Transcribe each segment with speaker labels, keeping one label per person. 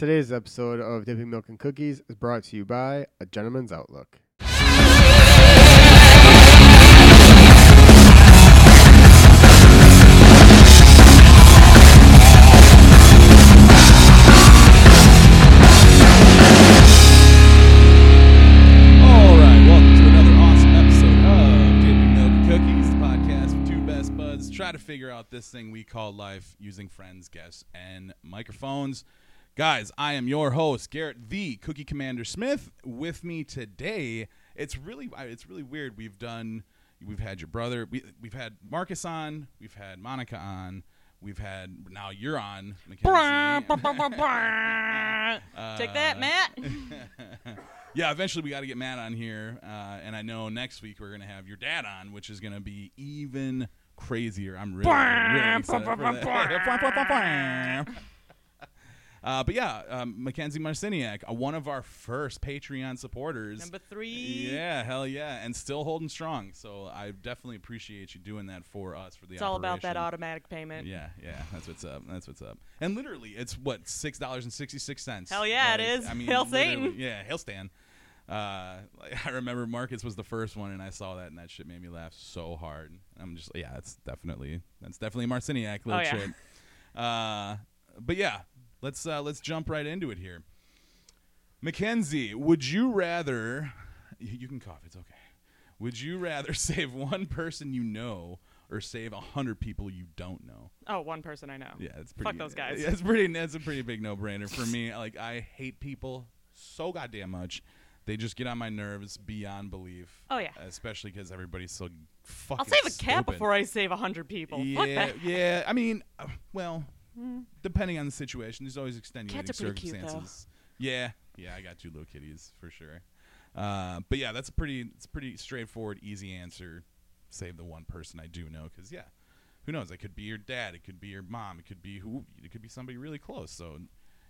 Speaker 1: Today's episode of Dipping Milk and Cookies is brought to you by A Gentleman's Outlook.
Speaker 2: All right, welcome to another awesome episode of Dipping Milk and Cookies, the podcast two best buds try to figure out this thing we call life using friends, guests, and microphones. Guys, I am your host, Garrett the Cookie Commander Smith. With me today, it's really it's really weird. We've done we've had your brother, we, we've had Marcus on, we've had Monica on, we've had now you're on. Mackenzie.
Speaker 3: Take that, Matt.
Speaker 2: yeah, eventually we got to get Matt on here, uh, and I know next week we're gonna have your dad on, which is gonna be even crazier. I'm really, really excited for that. Uh, but yeah, um, Mackenzie Marciniak, uh, one of our first Patreon supporters.
Speaker 3: Number three.
Speaker 2: Yeah, hell yeah, and still holding strong. So I definitely appreciate you doing that for us for the.
Speaker 3: It's all about that automatic payment.
Speaker 2: Yeah, yeah, that's what's up. That's what's up. And literally, it's what six dollars and sixty six cents.
Speaker 3: Hell yeah, it is. I mean, Hail Satan.
Speaker 2: Yeah, hail Stan. Uh, like, I remember Marcus was the first one, and I saw that, and that shit made me laugh so hard. I'm just, yeah, that's definitely that's definitely Marciniak little
Speaker 3: Oh, yeah.
Speaker 2: shit. Uh, but yeah, let's uh, let's jump right into it here. Mackenzie, would you rather? You, can cough. It's okay. Would you rather save one person you know or save a hundred people you don't know?
Speaker 3: Oh, one person I know.
Speaker 2: Yeah, it's pretty.
Speaker 3: Fuck those guys.
Speaker 2: Yeah, it's pretty. That's a pretty big no-brainer for me. Like I hate people so goddamn much. They just get on my nerves beyond belief.
Speaker 3: Oh, yeah.
Speaker 2: especially because everybody's so fucking.
Speaker 3: I'll save a cat
Speaker 2: stupid.
Speaker 3: before I save a hundred people. Fuck
Speaker 2: Yeah,
Speaker 3: that.
Speaker 2: yeah. I mean, uh, depending on the situation, there's always extenuating
Speaker 3: Cats are pretty cute, though.
Speaker 2: circumstances. Yeah, yeah. I got two little kitties for sure. Uh, but yeah, that's a pretty. It's a pretty straightforward, easy answer. Save the one person I do know, because yeah, who knows? It could be your dad. It could be your mom. It could be who. It could be somebody really close. So,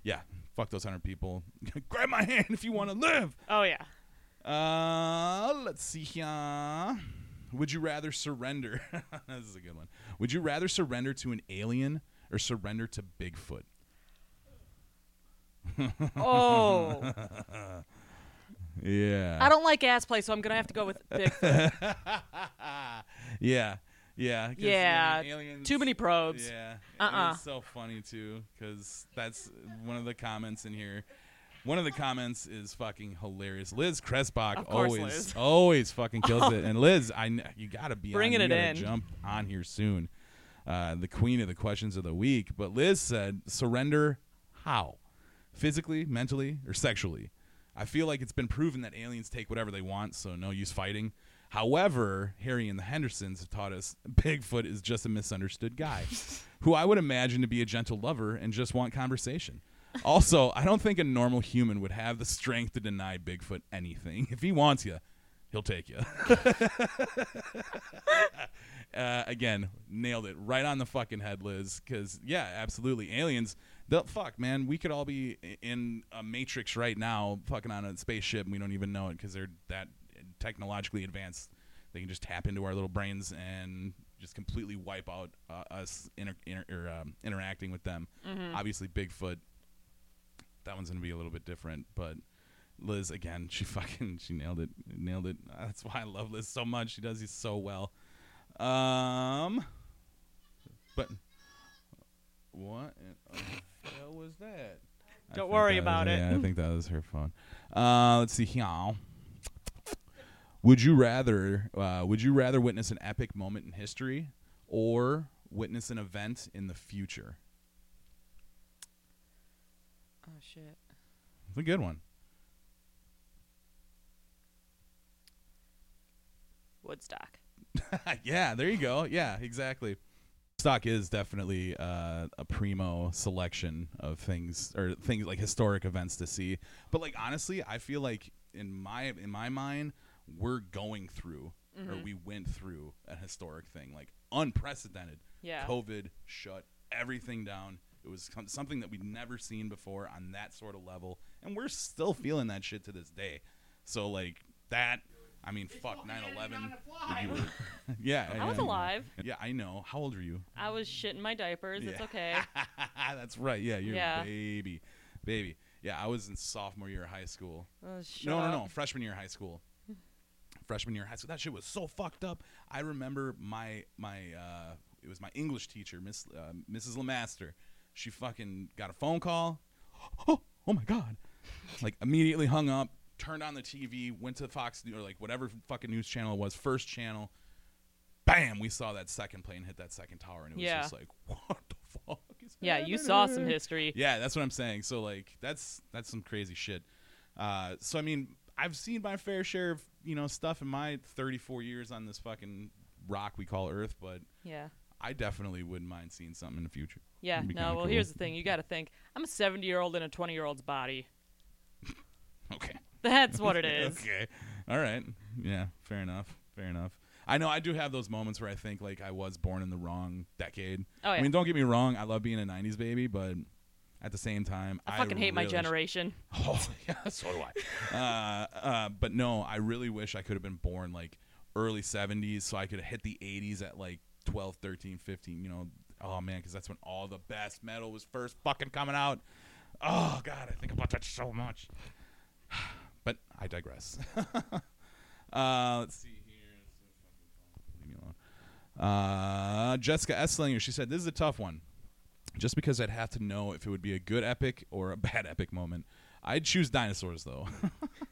Speaker 2: yeah, fuck those hundred people. Grab my hand if you want to live.
Speaker 3: Oh yeah.
Speaker 2: Uh, let's see here. Would you rather surrender? this is a good one. Would you rather surrender to an alien or surrender to Bigfoot?
Speaker 3: Oh,
Speaker 2: Yeah.
Speaker 3: I don't like ass play, so I'm gonna have to go with Bigfoot.
Speaker 2: yeah. Yeah.
Speaker 3: Yeah,
Speaker 2: aliens,
Speaker 3: Too many probes.
Speaker 2: Yeah.
Speaker 3: Uh-uh.
Speaker 2: It's so funny too, because that's one of the comments in here. One of the comments is fucking hilarious. Liz Kressbach
Speaker 3: course,
Speaker 2: always,
Speaker 3: Liz.
Speaker 2: always fucking kills it. And Liz, I you gotta be
Speaker 3: Bringing
Speaker 2: on,
Speaker 3: it in.
Speaker 2: Jump on here soon. Uh, the queen of the questions of the week. But Liz said, surrender how? Physically, mentally, or sexually? I feel like it's been proven that aliens take whatever they want, so no use fighting. However, Harry and the Hendersons have taught us Bigfoot is just a misunderstood guy who I would imagine to be a gentle lover and just want conversation. Also, I don't think a normal human would have the strength to deny Bigfoot anything. If he wants you, he'll take you. uh, again, nailed it right on the fucking head, Liz. Because yeah, absolutely, aliens. they'll- Fuck, man, we could all be in a matrix right now, fucking on a spaceship, and we don't even know it because they're that technologically advanced. They can just tap into our little brains and just completely wipe out uh, us inter- inter- or, um, interacting with them. Obviously, Bigfoot. That one's gonna be a little bit different, but Liz again, she fucking she nailed it, nailed it. That's why I love Liz so much. She does these so well. Um, but what in the hell was that?
Speaker 3: Don't worry
Speaker 2: that was-
Speaker 3: about it.
Speaker 2: Yeah, I think that was her phone. Uh, let's see here. Would you rather? Uh, would you rather witness an epic moment in history or witness an event in the future?
Speaker 3: oh shit.
Speaker 2: It's a good one.
Speaker 3: Woodstock.
Speaker 2: yeah, there you go. Yeah, exactly. Stock is definitely uh, a primo selection of things or things like historic events to see. But like honestly, I feel like in my in my mind, we're going through or we went through a historic thing, like unprecedented.
Speaker 3: Yeah.
Speaker 2: COVID shut everything down. It was something that we'd never seen before on that sort of level, and we're still feeling that shit to this day. So like that, I mean, fuck 9/11. yeah,
Speaker 3: I was
Speaker 2: know.
Speaker 3: alive.
Speaker 2: Yeah, I know. How old are you?
Speaker 3: I was shitting my diapers. It's okay.
Speaker 2: That's right. Yeah, you're
Speaker 3: Yeah.
Speaker 2: a baby. baby. Yeah, I was in sophomore year of high school.
Speaker 3: Oh, shut
Speaker 2: no, no, no, freshman year of high school. freshman year of high school. That shit was so fucked up. I remember my my uh, it was my English teacher, Miss uh, Mrs. Lemaster. She fucking got a phone call. Oh, oh my god! like immediately hung up, turned on the TV, went to Fox News or like whatever fucking news channel it was, first channel. Bam! We saw that second plane hit that second tower, and it was
Speaker 3: Yeah.
Speaker 2: just like, what the fuck? Is
Speaker 3: Yeah, you saw some history.
Speaker 2: Yeah, that's what I'm saying. So like that's that's some crazy shit. Uh, so I mean, I've seen my fair share of you know stuff in my 34 years on this fucking rock we call Earth, but
Speaker 3: Yeah.
Speaker 2: I definitely wouldn't mind seeing something in the future.
Speaker 3: Yeah. No, well,
Speaker 2: cool.
Speaker 3: here's the thing. You got to think. I'm a 70 year old in a 20 year old's body.
Speaker 2: Okay.
Speaker 3: That's what it is.
Speaker 2: okay. All right. Yeah. Fair enough. Fair enough. I know I do have those moments where I think like I was born in the wrong decade.
Speaker 3: Oh, yeah.
Speaker 2: I mean, don't get me wrong. I love being a '90s baby, but at the same time,
Speaker 3: I fucking hate my
Speaker 2: really-
Speaker 3: generation.
Speaker 2: Oh yeah, so do I. uh, uh, but no, I really wish I could have been born like early '70s, so I could have hit the '80s at like 12, 13, 15. You know, oh man, because that's when all the best metal was first fucking coming out. Oh god, I think about that so much. But I digress. uh, let's see here. Leave me alone. Uh, Jessica Esslinger, she said, "This is a tough one." Just because I'd have to know if it would be a good epic or a bad epic moment. I'd choose dinosaurs though.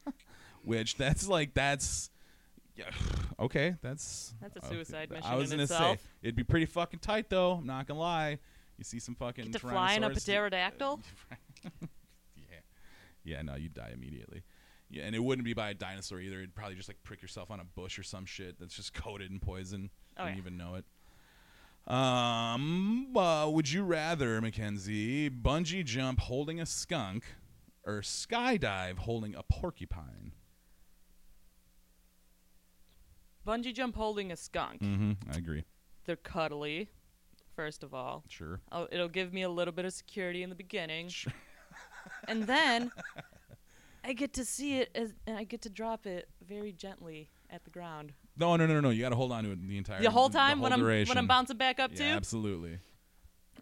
Speaker 2: Which that's like that's yeah, okay, that's
Speaker 3: That's a
Speaker 2: okay.
Speaker 3: suicide mission
Speaker 2: I was gonna
Speaker 3: itself.
Speaker 2: say it'd be pretty fucking tight though. I'm not gonna lie. You see some fucking
Speaker 3: Get to fly in a pterodactyl?
Speaker 2: yeah, yeah, no, you'd die immediately. Yeah, and it wouldn't be by a dinosaur either. It'd probably just like prick yourself on a bush or some shit that's just coated in poison.
Speaker 3: Oh,
Speaker 2: Wouldn't
Speaker 3: yeah.
Speaker 2: even know it. Um, uh, would you rather, Mackenzie, bungee jump holding a skunk or skydive holding a porcupine?
Speaker 3: Bungee jump holding a skunk.
Speaker 2: Mm-hmm. I agree.
Speaker 3: They're cuddly, first of all.
Speaker 2: Sure.
Speaker 3: Oh, it'll give me a little bit of security in the beginning.
Speaker 2: Sure.
Speaker 3: and then I get to see it as, and I get to drop it very gently at the ground.
Speaker 2: No, no, no, no, no. You got to hold on to it the entire time.
Speaker 3: The whole time
Speaker 2: whole
Speaker 3: when I'm when. I'm bouncing back up
Speaker 2: Yeah,
Speaker 3: too.
Speaker 2: absolutely.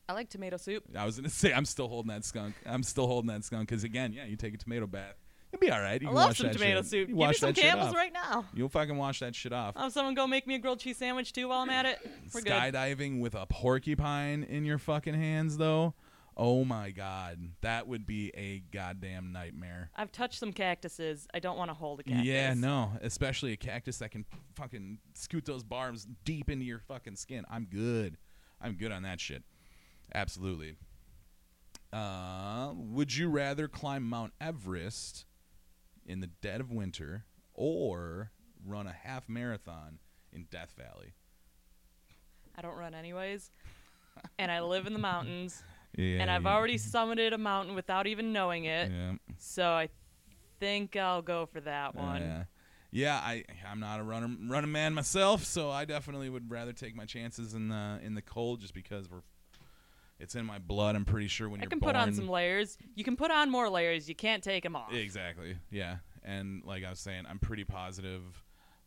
Speaker 3: I like tomato soup.
Speaker 2: I was gonna say I'm still holding that skunk. I'm still holding that skunk because again, yeah, you take a tomato bath, you'll be all right. You
Speaker 3: I love
Speaker 2: wash
Speaker 3: some tomato
Speaker 2: shit.
Speaker 3: soup.
Speaker 2: You
Speaker 3: Give me some Campbell's right now.
Speaker 2: You'll fucking wash that shit off.
Speaker 3: I'll someone go make me a grilled cheese sandwich too while I'm at it. We're good.
Speaker 2: Skydiving with a porcupine in your fucking hands, though. Oh my god, that would be a goddamn nightmare.
Speaker 3: I've touched some cactuses. I don't want to hold a cactus.
Speaker 2: Yeah, no, especially a cactus that can fucking scoot those barbs deep into your fucking skin. I'm good. I'm good on that shit. Absolutely. Uh, would you rather climb Mount Everest in the dead of winter or run a half marathon in Death Valley?
Speaker 3: I don't run anyways, and I live in the mountains,
Speaker 2: Yeah,
Speaker 3: and I've
Speaker 2: yeah,
Speaker 3: already summited a mountain without even knowing it.
Speaker 2: Yeah.
Speaker 3: So I think I'll go for that one.
Speaker 2: Yeah. Yeah, I I'm not a runner running man myself, so I definitely would rather take my chances in the in the cold just because we're it's in my blood. I'm pretty sure when
Speaker 3: I
Speaker 2: you're born.
Speaker 3: I can
Speaker 2: born.
Speaker 3: put on some layers. You can put on more layers. You can't take them off.
Speaker 2: Exactly. Yeah. And like I was saying, I'm pretty positive.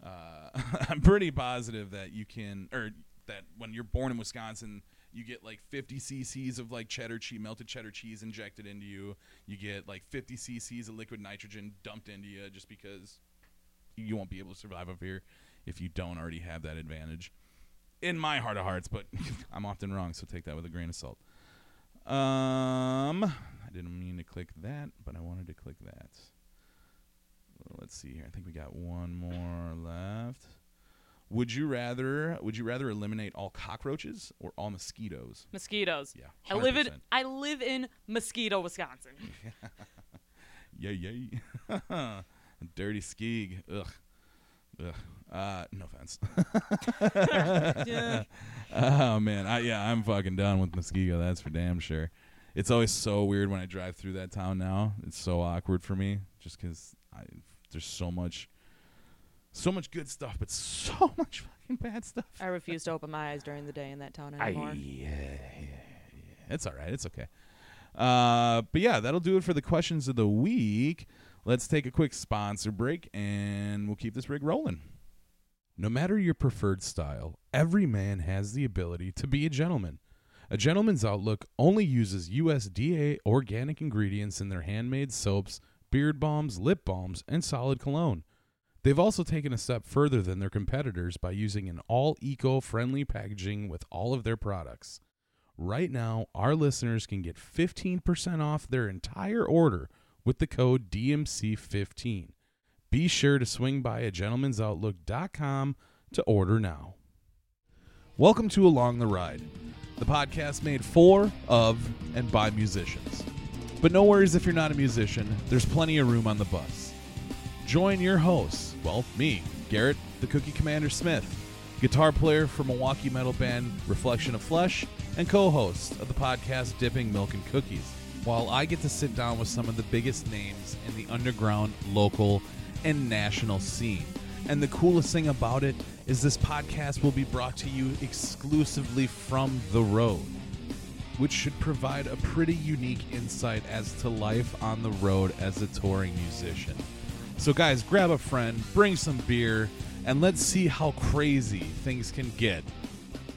Speaker 2: Uh, I'm pretty positive that you can, or that when you're born in Wisconsin, you get like 50 cc's of like cheddar cheese, melted cheddar cheese injected into you. You get like 50 cc's of liquid nitrogen dumped into you just because you won't be able to survive up here if you don't already have that advantage. In my heart of hearts, but I'm often wrong, so take that with a grain of salt. Um, I didn't mean to click that, but I wanted to click that. Let's see here. I think we got one more left. Would you rather? Would you rather eliminate all cockroaches or all mosquitoes?
Speaker 3: Mosquitoes.
Speaker 2: Yeah,
Speaker 3: I live in I live in Muskego, Wisconsin.
Speaker 2: yeah, yeah. Dirty skeeg. Ugh. Ugh. Uh, no offense.
Speaker 3: Yeah.
Speaker 2: oh man, I yeah, I'm fucking done with Muskego. That's for damn sure. It's always so weird when I drive through that town now. It's so awkward for me, just because there's so much, so much good stuff, but so much fucking bad stuff.
Speaker 3: I refuse to open my eyes during the day in that town
Speaker 2: I,
Speaker 3: anymore.
Speaker 2: yeah, yeah, yeah. It's all right. It's okay. Uh, but yeah, that'll do it for the questions of the week. Let's take a quick sponsor break, and we'll keep this rig rolling. No matter your preferred style, every man has the ability to be a gentleman. A Gentleman's Outlook only uses USDA organic ingredients in their handmade soaps, beard balms, lip balms, and solid cologne. They've also taken a step further than their competitors by using an all eco friendly packaging with all of their products. Right now, our listeners can get 15% off their entire order with the code DMC15. Be sure to swing by a gentlemansoutlook.com to order now. Welcome to Along the Ride, the podcast made for, of, and by musicians. But no worries if you're not a musician, there's plenty of room on the bus. Join your hosts, well, me, Garrett, the Cookie Commander Smith, guitar player for Milwaukee metal band Reflection of Flesh, and co host of the podcast Dipping Milk and Cookies, while I get to sit down with some of the biggest names in the underground, local, and national scene. And the coolest thing about it is this podcast will be brought to you exclusively from the road, which should provide a pretty unique insight as to life on the road as a touring musician. So, guys, grab a friend, bring some beer, and let's see how crazy things can get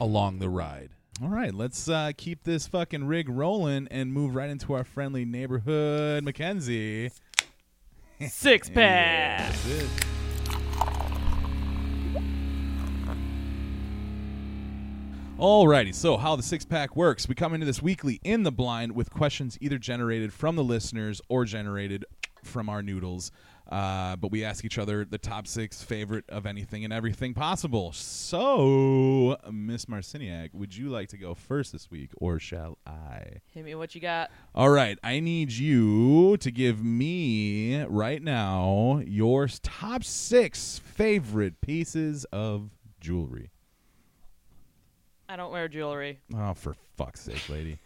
Speaker 2: along the ride. All right, let's uh, keep this fucking rig rolling and move right into our friendly neighborhood, Mackenzie.
Speaker 3: Six pack.
Speaker 2: It. Alrighty, so how the six pack works. We come into this weekly in the blind with questions either generated from the listeners or generated from our noodles. Uh, but we ask each other the top six favorite of anything and everything possible. So, Miss Marciniak, would you like to go first this week, or shall I?
Speaker 3: Hit me what you got.
Speaker 2: All right, I need you to give me right now your top six favorite pieces of jewelry.
Speaker 3: I don't wear jewelry.
Speaker 2: Oh, for fuck's sake, lady.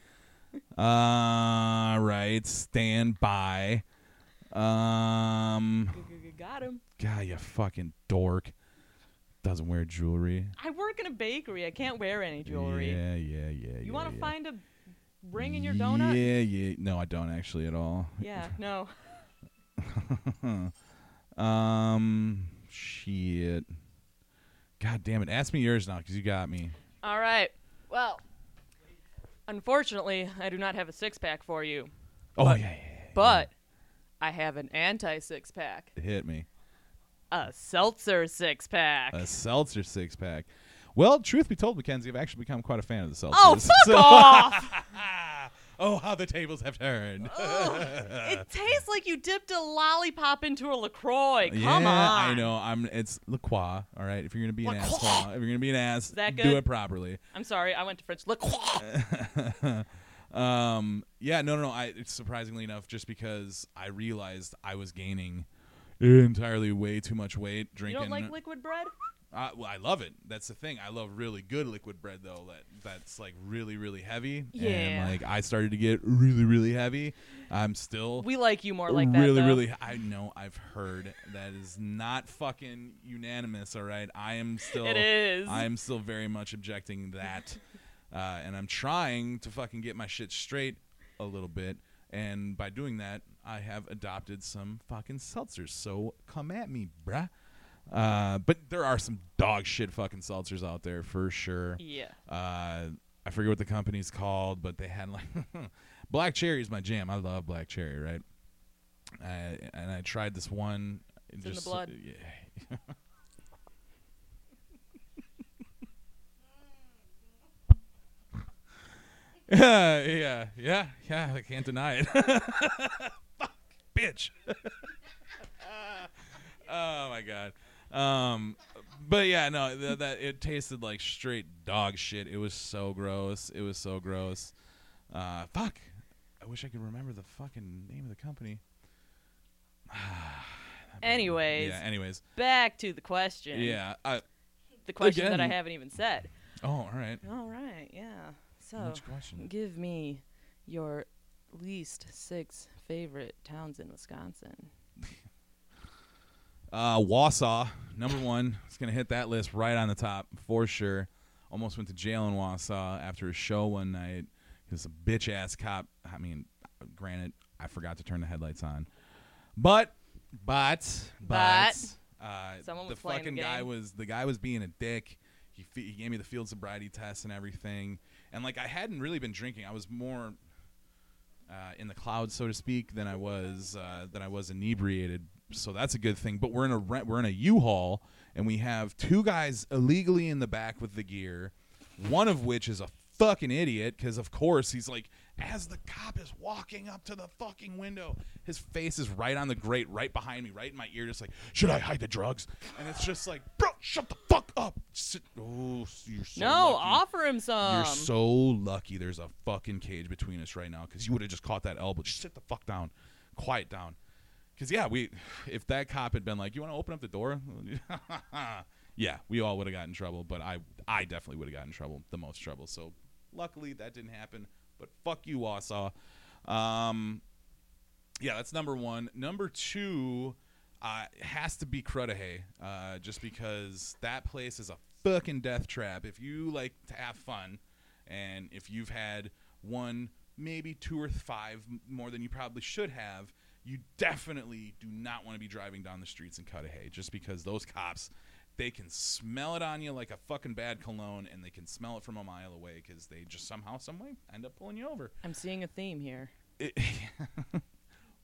Speaker 2: All right, stand by. Um,
Speaker 3: Got him.
Speaker 2: God, you fucking dork. Doesn't wear jewelry.
Speaker 3: I work in a bakery. I can't wear any jewelry.
Speaker 2: Yeah, yeah, yeah.
Speaker 3: You
Speaker 2: want
Speaker 3: want to find a ring in your donut?
Speaker 2: Yeah, yeah. No, I don't actually at all.
Speaker 3: Yeah, no.
Speaker 2: um, shit. God damn it. Ask me yours now because you got me.
Speaker 3: All right. Well, unfortunately, I do not have a six pack for you,
Speaker 2: Oh,
Speaker 3: But-
Speaker 2: yeah, yeah,
Speaker 3: but I have an anti six pack.
Speaker 2: Hit me.
Speaker 3: a seltzer six pack.
Speaker 2: A seltzer six pack. Well, truth be told, Mackenzie, I've actually become quite a fan of the oh, seltzers.
Speaker 3: oh, fuck
Speaker 2: So-
Speaker 3: off!
Speaker 2: oh, how the tables have turned.
Speaker 3: it tastes like you dipped a lollipop into a Lacroix. Come
Speaker 2: yeah,
Speaker 3: on.
Speaker 2: I know. I'm. It's LaCroix, All right. If you're gonna be an
Speaker 3: La
Speaker 2: asshole, if you're gonna be an ass,
Speaker 3: that
Speaker 2: do it properly.
Speaker 3: I'm sorry. I went to French. Lacroix.
Speaker 2: um. Yeah. No. No. No. I. It's surprisingly enough, just because I realized I was gaining entirely way too much weight drinking.
Speaker 3: You don't like liquid bread?
Speaker 2: Uh, well, I love it. That's the thing. I love really good liquid bread though. That that's like really really heavy.
Speaker 3: Yeah.
Speaker 2: And like I started to get really really heavy. I'm still
Speaker 3: We like you more like that.
Speaker 2: really
Speaker 3: though.
Speaker 2: really. I know. I've heard that is not fucking unanimous. All right. I am still.
Speaker 3: It is.
Speaker 2: I am still very much objecting that, uh, and I'm trying to fucking get my shit straight a little bit. And by doing that, I have adopted some fucking seltzers. So come at me, bruh. Uh, but there are some dog shit fucking seltzers out there for sure.
Speaker 3: Yeah.
Speaker 2: Uh, I forget what the company's called, but they had like black cherry is my jam. I love black cherry, right? I, and I tried this one.
Speaker 3: It's in the blood.
Speaker 2: Yeah. yeah, yeah, yeah, yeah. I can't deny it. Fuck, bitch. oh my god. Um, but yeah, no, th- that it tasted like straight dog shit. It was so gross. It was so gross. Uh, fuck. I wish I could remember the fucking name of the company.
Speaker 3: Anyways,
Speaker 2: Yeah. Anyways.
Speaker 3: back to the question.
Speaker 2: Yeah. I,
Speaker 3: The question that I haven't even said.
Speaker 2: oh, all right.
Speaker 3: All right. Yeah. So, give me your least six favorite towns in Wisconsin.
Speaker 2: Uh, Wausau, number one. It's gonna hit that list right on the top for sure. Almost went to jail in Wausau after a show one night because a bitch ass cop. I mean, granted, I forgot to turn the headlights on, but, but, but,
Speaker 3: But.
Speaker 2: uh,
Speaker 3: Someone
Speaker 2: the
Speaker 3: was playing the
Speaker 2: fucking guy was the guy was being a dick. He, fe- he gave me the field sobriety test and everything, and like I hadn't really been drinking. I was more uh, in the clouds, so to speak, than I was uh, than I was inebriated. So that's a good thing. But we're in a rent, we're in a U-Haul, and we have two guys illegally in the back with the gear. One of which is a fucking idiot because of course he's like as the cop is walking up to the fucking window his face is right on the grate right behind me right in my ear just like should i hide the drugs and it's just like bro shut the fuck up Sit- oh you're so
Speaker 3: no,
Speaker 2: lucky.
Speaker 3: offer him some.
Speaker 2: You're so lucky there's a fucking cage between us right now because you would have just caught that elbow. Just sit the fuck down. Quiet down. Because, yeah, we, if that cop had been like, you want to open up the door? yeah, we all would have gotten in trouble, but I, I definitely would have gotten in trouble, the most trouble. So, luckily, that didn't happen. But fuck you, Wausau. Um, yeah, that's number one. Number two uh, has to be Cudahy, uh, just because that place is a fucking death trap. If you like to have fun, and if you've had one, maybe two or five more than you probably should have, you definitely do not want to be driving down the streets in Cudahy, just because those cops. They can smell it on you like a fucking bad cologne, and they can smell it from a mile away because they just somehow, some way, end up pulling you over
Speaker 3: I'm seeing a theme here.
Speaker 2: it,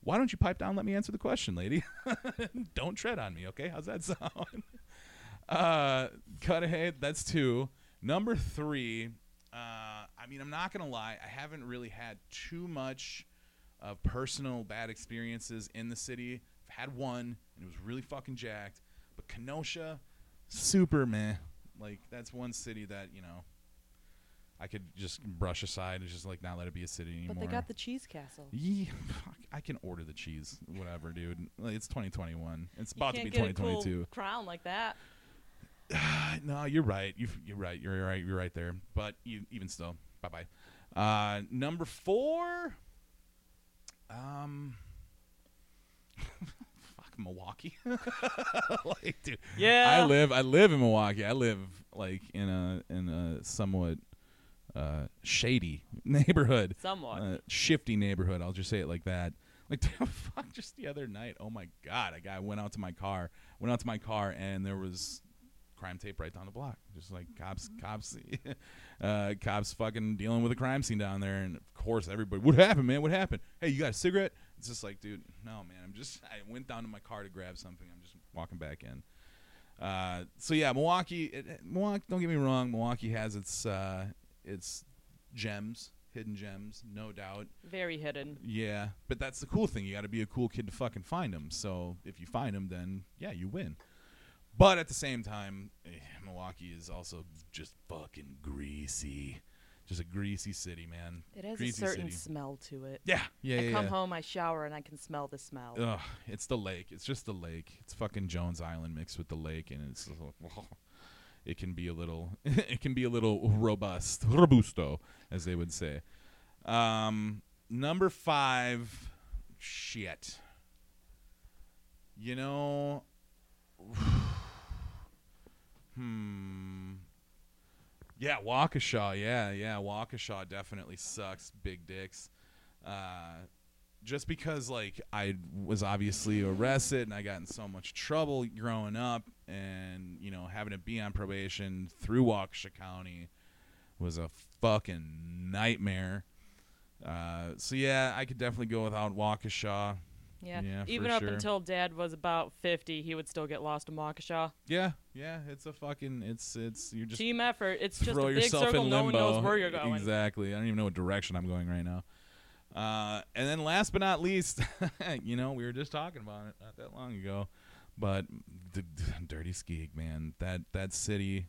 Speaker 2: why don't you pipe down? and Let me answer the question, lady. don't tread on me, okay? How's that sound? uh, Cudahy. That's two. Number three. Uh, I mean, I'm not gonna lie. I haven't really had too much of personal bad experiences in the city. I've had one, and it was really fucking jacked. But Kenosha, super meh. Like that's one city that you know. I could just brush aside and just like not let it be a city anymore.
Speaker 3: But they got the cheese castle.
Speaker 2: Yeah, fuck, I can order the cheese, whatever, dude. Like, it's 2021. It's
Speaker 3: You
Speaker 2: about to be
Speaker 3: get a
Speaker 2: 2022.
Speaker 3: cool crown like that.
Speaker 2: no, you're right. You, you're right. You're right. You're right there. But you, even still, bye bye. Uh, number four. Um. Milwaukee. like, dude.
Speaker 3: Yeah.
Speaker 2: I live. I live in Milwaukee. I live like in a in a somewhat uh, shady neighborhood.
Speaker 3: Somewhat.
Speaker 2: uh, shifty neighborhood. I'll just say it like that. Like fuck, just the other night. Oh my god, a guy went out to my car, went out to my car, and there was crime tape right down the block. Just like cops, cops, uh, cops, fucking dealing with a crime scene down there. And of course, everybody, what happened, man? What happened? Hey, you got a cigarette? It's just like, dude, no, man. I'm just. I went down to my car to grab something. I'm just walking back in. Uh, so yeah, Milwaukee. It, it- Milwaukee. Don't get me wrong. Milwaukee has its uh, its gems, hidden gems, no doubt.
Speaker 3: Very hidden.
Speaker 2: Yeah, but that's the cool thing. You got to be a cool kid to fucking find them. So if you find them, then yeah, you win. But at the same time, eh, Milwaukee is also just fucking greasy. Just a greasy city, man.
Speaker 3: It has
Speaker 2: greasy
Speaker 3: a certain
Speaker 2: city.
Speaker 3: smell to it.
Speaker 2: Yeah, yeah,
Speaker 3: I
Speaker 2: yeah.
Speaker 3: come
Speaker 2: yeah.
Speaker 3: home, I shower, and I can smell the smell.
Speaker 2: Ugh, it's the lake. It's just the lake. It's fucking Jones Island mixed with the lake, and it's it can be a little it can be a little robust, robusto, as they would say. Um, number five, shit. You know, hmm. Yeah, Waukesha. Yeah, yeah, Waukesha definitely sucks. Big dicks. Uh, just because like I was obviously arrested and I got in so much trouble growing up, and you know having to be on probation through Waukesha County was a fucking nightmare. Uh, so yeah, I could definitely go without Waukesha.
Speaker 3: Yeah.
Speaker 2: Yeah,
Speaker 3: Even up
Speaker 2: sure.
Speaker 3: until Dad was about 50, he would still get lost in Waukesha.
Speaker 2: Yeah, yeah, it's a fucking it's it's you just
Speaker 3: Team effort. It's just
Speaker 2: throw
Speaker 3: a big
Speaker 2: yourself
Speaker 3: circle.
Speaker 2: in
Speaker 3: No one
Speaker 2: limbo.
Speaker 3: knows where you're going.
Speaker 2: Exactly. I don't even know what direction I'm going right now. Uh, and then last but not least, you know, we were just talking about it not that long ago, but d- d- Dirty Skeeg, man, that that city.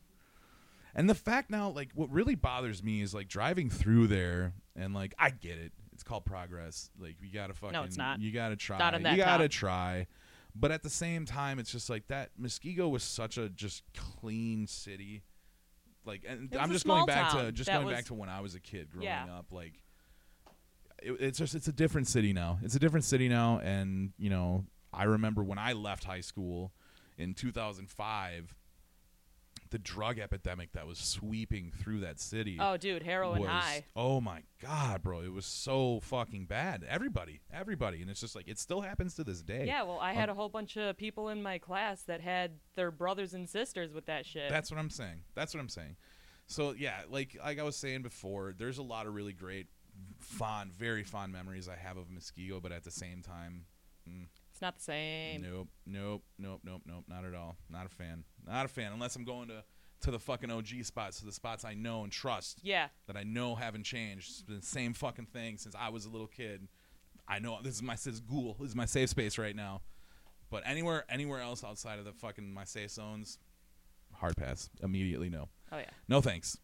Speaker 2: And the fact now, like, what really bothers me is like driving through there, and like, I get it. Called progress. Like, you gotta fucking, No,
Speaker 3: it's not.
Speaker 2: You gotta try.
Speaker 3: Not in that
Speaker 2: you gotta
Speaker 3: top.
Speaker 2: try. But at the same time, it's just like that. Muskego was such a just clean city. Like, and I'm just going back to just going back to when I was a kid growing
Speaker 3: Yeah.
Speaker 2: up. Like, it, it's just it's a different city now. It's a different city now, and you know, I remember when I left high school in 2005, the drug epidemic that was sweeping through that city.
Speaker 3: Oh, dude, heroin
Speaker 2: was,
Speaker 3: high.
Speaker 2: Oh my god, bro! It was so fucking bad. Everybody, everybody, and it's just like it still happens to this day.
Speaker 3: Yeah, well, I had
Speaker 2: Um,
Speaker 3: a whole bunch of people in my class that had their brothers and sisters with that shit.
Speaker 2: That's what I'm saying. That's what I'm saying. So yeah, like like I was saying before, there's a lot of really great, fond, very fond memories I have of Muskego, but at the same time, mm,
Speaker 3: It's not the same.
Speaker 2: nope, nope, nope, nope, nope, not at all. Not a fan. Not a fan. Unless I'm going to to the fucking OG spots, to the spots I know and trust
Speaker 3: Yeah.
Speaker 2: that I know haven't changed. It's been the same fucking thing since I was a little kid. I know this is my this is ghoul. This is my safe space right now. But anywhere anywhere else outside of the fucking my safe zones, hard pass. Immediately no.
Speaker 3: Oh yeah.
Speaker 2: No thanks.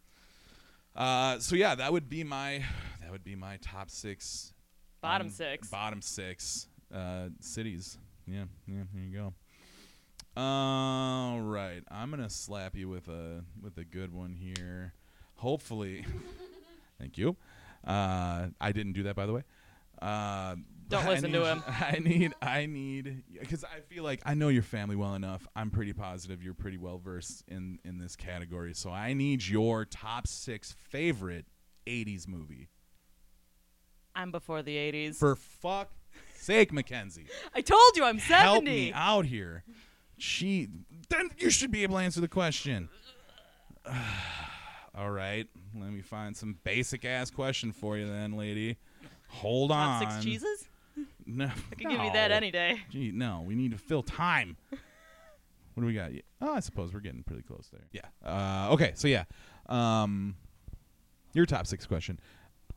Speaker 2: Uh, so yeah, that would be my that would be my top six.
Speaker 3: Bottom
Speaker 2: um,
Speaker 3: six.
Speaker 2: Bottom six uh, cities. Yeah, yeah. There you go. All right, I'm gonna slap you with a with a good one here. Hopefully, thank you. Uh, I didn't do that, by the way. Uh,
Speaker 3: Don't listen to him.
Speaker 2: I need, I need, because I feel like I know your family well enough. I'm pretty positive you're pretty well versed in in this category. So I need your top six favorite '80s movie.
Speaker 3: I'm before the 80s.
Speaker 2: For fuck sake, Mackenzie,
Speaker 3: I told you I'm 70.
Speaker 2: help me out here. She, then you should be able to answer the question. All right, let me find some basic ass question for you, then, lady. Hold
Speaker 3: Top
Speaker 2: on.
Speaker 3: six cheeses?
Speaker 2: No,
Speaker 3: I can give you that any day.
Speaker 2: Gee, no, we need to fill time. what do we got? Oh, I suppose we're getting pretty close there. Yeah. Uh, okay, so yeah. Um, your top six question.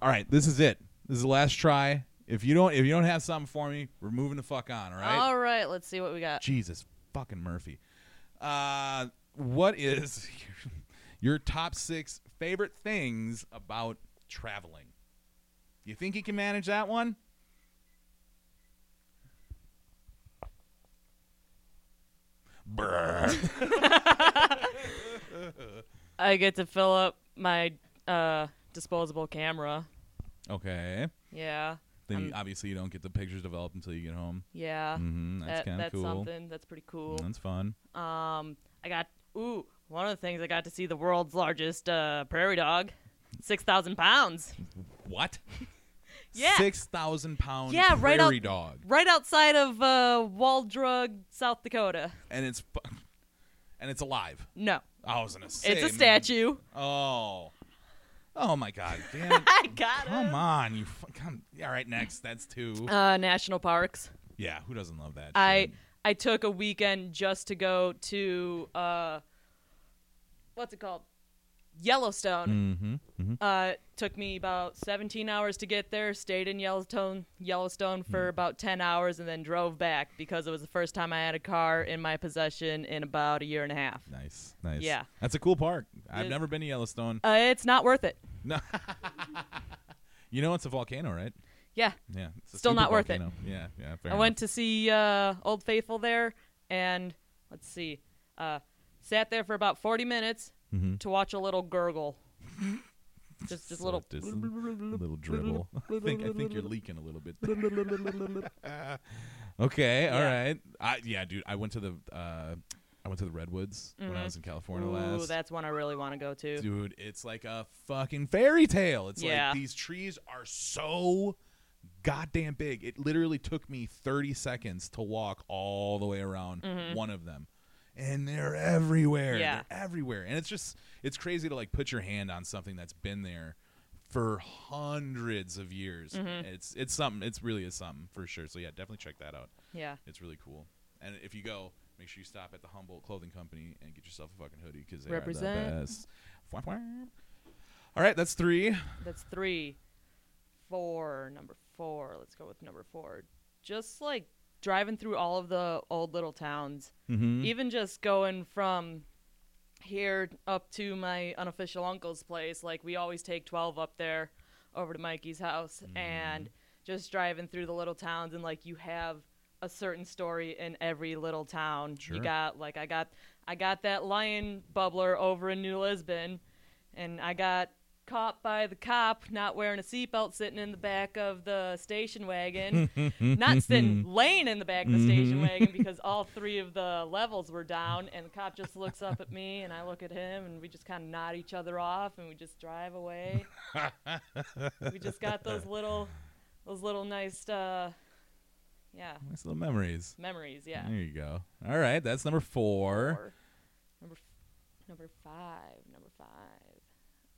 Speaker 2: All right, this is it. This is the last try. If you don't, if you don't have something for me, we're moving the fuck on. All right.
Speaker 3: All right, let's see what we got.
Speaker 2: Jesus fucking Murphy. Uh, what is your top six favorite things about traveling? You think you can manage that one? Brr.
Speaker 3: I get to fill up my uh, disposable camera.
Speaker 2: Okay.
Speaker 3: Yeah.
Speaker 2: Then you, obviously you don't get the pictures developed until you get home.
Speaker 3: Yeah.
Speaker 2: mm-hmm, That's
Speaker 3: that,
Speaker 2: kind of
Speaker 3: that's
Speaker 2: cool.
Speaker 3: something. That's pretty cool.
Speaker 2: That's fun.
Speaker 3: Um, I got ooh one of the things I got to see the world's largest uh, prairie dog, six thousand pounds.
Speaker 2: What?
Speaker 3: Yeah.
Speaker 2: Six thousand pound
Speaker 3: Yeah, right out-
Speaker 2: prairie dog,
Speaker 3: Right outside of uh, Wall Drug, South Dakota.
Speaker 2: and it's and it's alive.
Speaker 3: No,
Speaker 2: I was gonna say
Speaker 3: it's a
Speaker 2: man.
Speaker 3: statue.
Speaker 2: Oh, oh my God! Damn it!
Speaker 3: I got
Speaker 2: Come
Speaker 3: it.
Speaker 2: on, you fu- come. All right, next. That's two.
Speaker 3: Uh, national parks.
Speaker 2: Yeah, who doesn't love that?
Speaker 3: I
Speaker 2: shit?
Speaker 3: I took a weekend just to go to uh, what's it called? Yellowstone.
Speaker 2: Mhm, mhm.
Speaker 3: Uh, took me about 17 hours to get there. Stayed in Yellowstone, Yellowstone for about 10 hours, and then drove back because it was the first time I had a car in my possession in about a year and a half.
Speaker 2: Nice, nice.
Speaker 3: Yeah.
Speaker 2: that's a cool park. I've
Speaker 3: It-
Speaker 2: never been to Yellowstone.
Speaker 3: Uh, it's not worth it.
Speaker 2: No, you know it's a volcano, right?
Speaker 3: Yeah,
Speaker 2: Yeah, it's
Speaker 3: Still not worth it.
Speaker 2: Yeah, yeah. Fair
Speaker 3: I went to see uh, Old Faithful there, and let's see, uh, sat there for about 40 minutes
Speaker 2: Mhm.
Speaker 3: to watch a little gurgle. just just a
Speaker 2: So
Speaker 3: little.
Speaker 2: just little dribble. I think I think you're leaking a little bit. okay, all
Speaker 3: Yeah.
Speaker 2: right. I, yeah, dude. I went to the uh, I went to the redwoods when I
Speaker 3: Mhm.
Speaker 2: was in California
Speaker 3: Ooh,
Speaker 2: last.
Speaker 3: that's one I really want to go to.
Speaker 2: Dude, it's like a fucking fairy tale. It's
Speaker 3: Yeah.
Speaker 2: like these trees are so goddamn big. It literally took me 30 seconds to walk all the way around one of them. And they're everywhere.
Speaker 3: Yeah.
Speaker 2: They're everywhere. And it's just it's crazy to like put your hand on something that's been there for hundreds of years.
Speaker 3: Mm-hmm.
Speaker 2: It's it's something it's really is something for sure. So yeah, definitely check that out.
Speaker 3: Yeah.
Speaker 2: It's really cool. And if you go, make sure you stop at the Humboldt Clothing Company and get yourself a fucking hoodie because they
Speaker 3: Represent.
Speaker 2: are the best. All right, that's three.
Speaker 3: That's three. Four. Number four. Let's go with number four. Just like driving through all of the old little towns.
Speaker 2: Mm-hmm.
Speaker 3: Even just going from here up to my unofficial uncle's place. Like we always take 12 up there over to Mikey's house
Speaker 2: Mm-hmm.
Speaker 3: and just driving through the little towns and like you have a certain story in every little town.
Speaker 2: Sure.
Speaker 3: You got like I got I got that lion bubbler over in New Lisbon and I got caught by the cop not wearing a seatbelt sitting in the back of the station wagon. not sitting, laying in the back of the station wagon because all three of the levels were down. And the cop just looks up at me and I look at him and we just kind of nod each other off and we just drive away. we just got those little, those little nice, uh, yeah,
Speaker 2: Nice little memories.
Speaker 3: memories. Yeah.
Speaker 2: There you go. All right, that's number four.
Speaker 3: Four. Number, f- number five. Number five.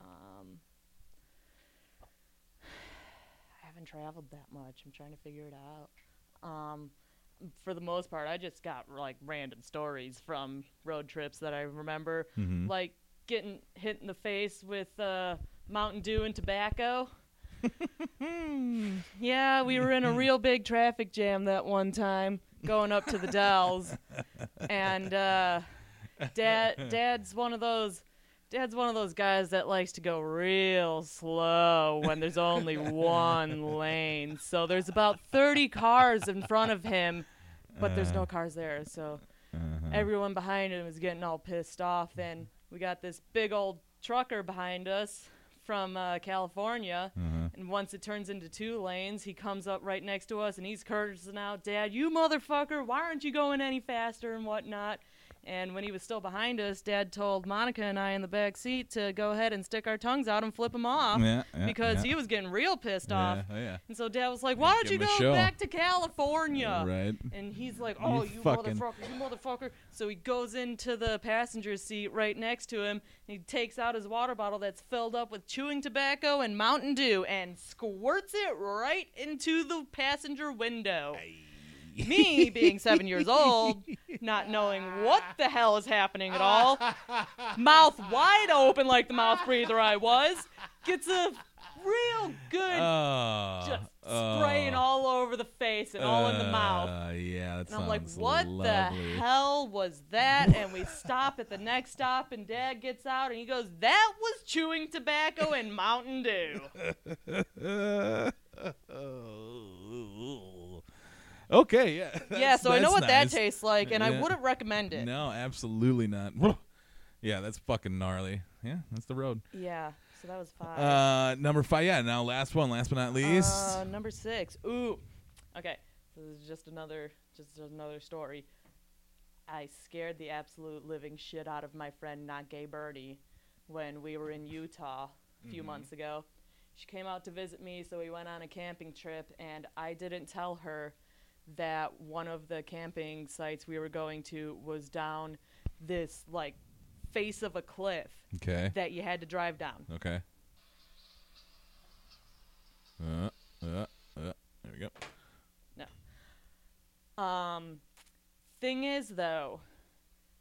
Speaker 3: Um, I haven't traveled that much. I'm trying to figure it out. Um, for the most part, I just got like random stories from road trips that I remember,
Speaker 2: Mhm.
Speaker 3: like getting hit in the face with uh, Mountain Dew and tobacco. yeah, we were in a real big traffic jam that one time going up to the Dells, and uh, dad dad's one of those dad's one of those guys that likes to go real slow when there's only one lane. So there's about 30 cars in front of him, but there's no cars there. So
Speaker 2: Uh-huh.
Speaker 3: everyone behind him was getting all pissed off and we got this big old trucker behind us from uh, California
Speaker 2: Uh-huh.
Speaker 3: and once it turns into two lanes he comes up right next to us and he's cursing out dad you motherfucker why aren't you going any faster and whatnot and when he was still behind us dad told monica and i in the back seat to go ahead and stick our tongues out and flip him off
Speaker 2: Yeah, yeah,
Speaker 3: because
Speaker 2: yeah.
Speaker 3: he was getting real pissed
Speaker 2: Yeah,
Speaker 3: off
Speaker 2: oh, yeah.
Speaker 3: and so dad was like why don't you go back to california
Speaker 2: Right.
Speaker 3: and he's like, "Oh, you,
Speaker 2: fucking-
Speaker 3: motherfucker, you motherfucker!" So he goes into the passenger seat right next to him. And he takes out his water bottle that's filled up with chewing tobacco and Mountain Dew and squirts it right into the passenger window. Me, being seven years old, not knowing what the hell is happening at all, mouth wide open like the mouth breather I was, gets a real good
Speaker 2: Oh,
Speaker 3: just spraying
Speaker 2: oh.
Speaker 3: all over the face and all in the mouth.
Speaker 2: Uh, yeah, that
Speaker 3: And I'm like, what
Speaker 2: lovely.
Speaker 3: the hell was that? And we stop at the next stop, and Dad gets out and he goes, that was chewing tobacco and Mountain Dew.
Speaker 2: okay, yeah.
Speaker 3: yeah, so I know what that tastes like, and I wouldn't recommend it.
Speaker 2: No, absolutely not. Yeah, that's fucking gnarly. Yeah, that's the road.
Speaker 3: Yeah, so that was five.
Speaker 2: Uh, number five. Yeah, now last one, last but not least.
Speaker 3: Uh, number six. Ooh. Okay. So this is just another just another story. I scared the absolute living shit out of my friend not gay Birdie when we were in Utah a few months ago. She came out to visit me, so we went on a camping trip and I didn't tell her that one of the camping sites we were going to was down this like face of a cliff
Speaker 2: okay.
Speaker 3: that you had to drive down.
Speaker 2: Okay. Uh, uh, uh, there we go. No.
Speaker 3: Um, thing is, though,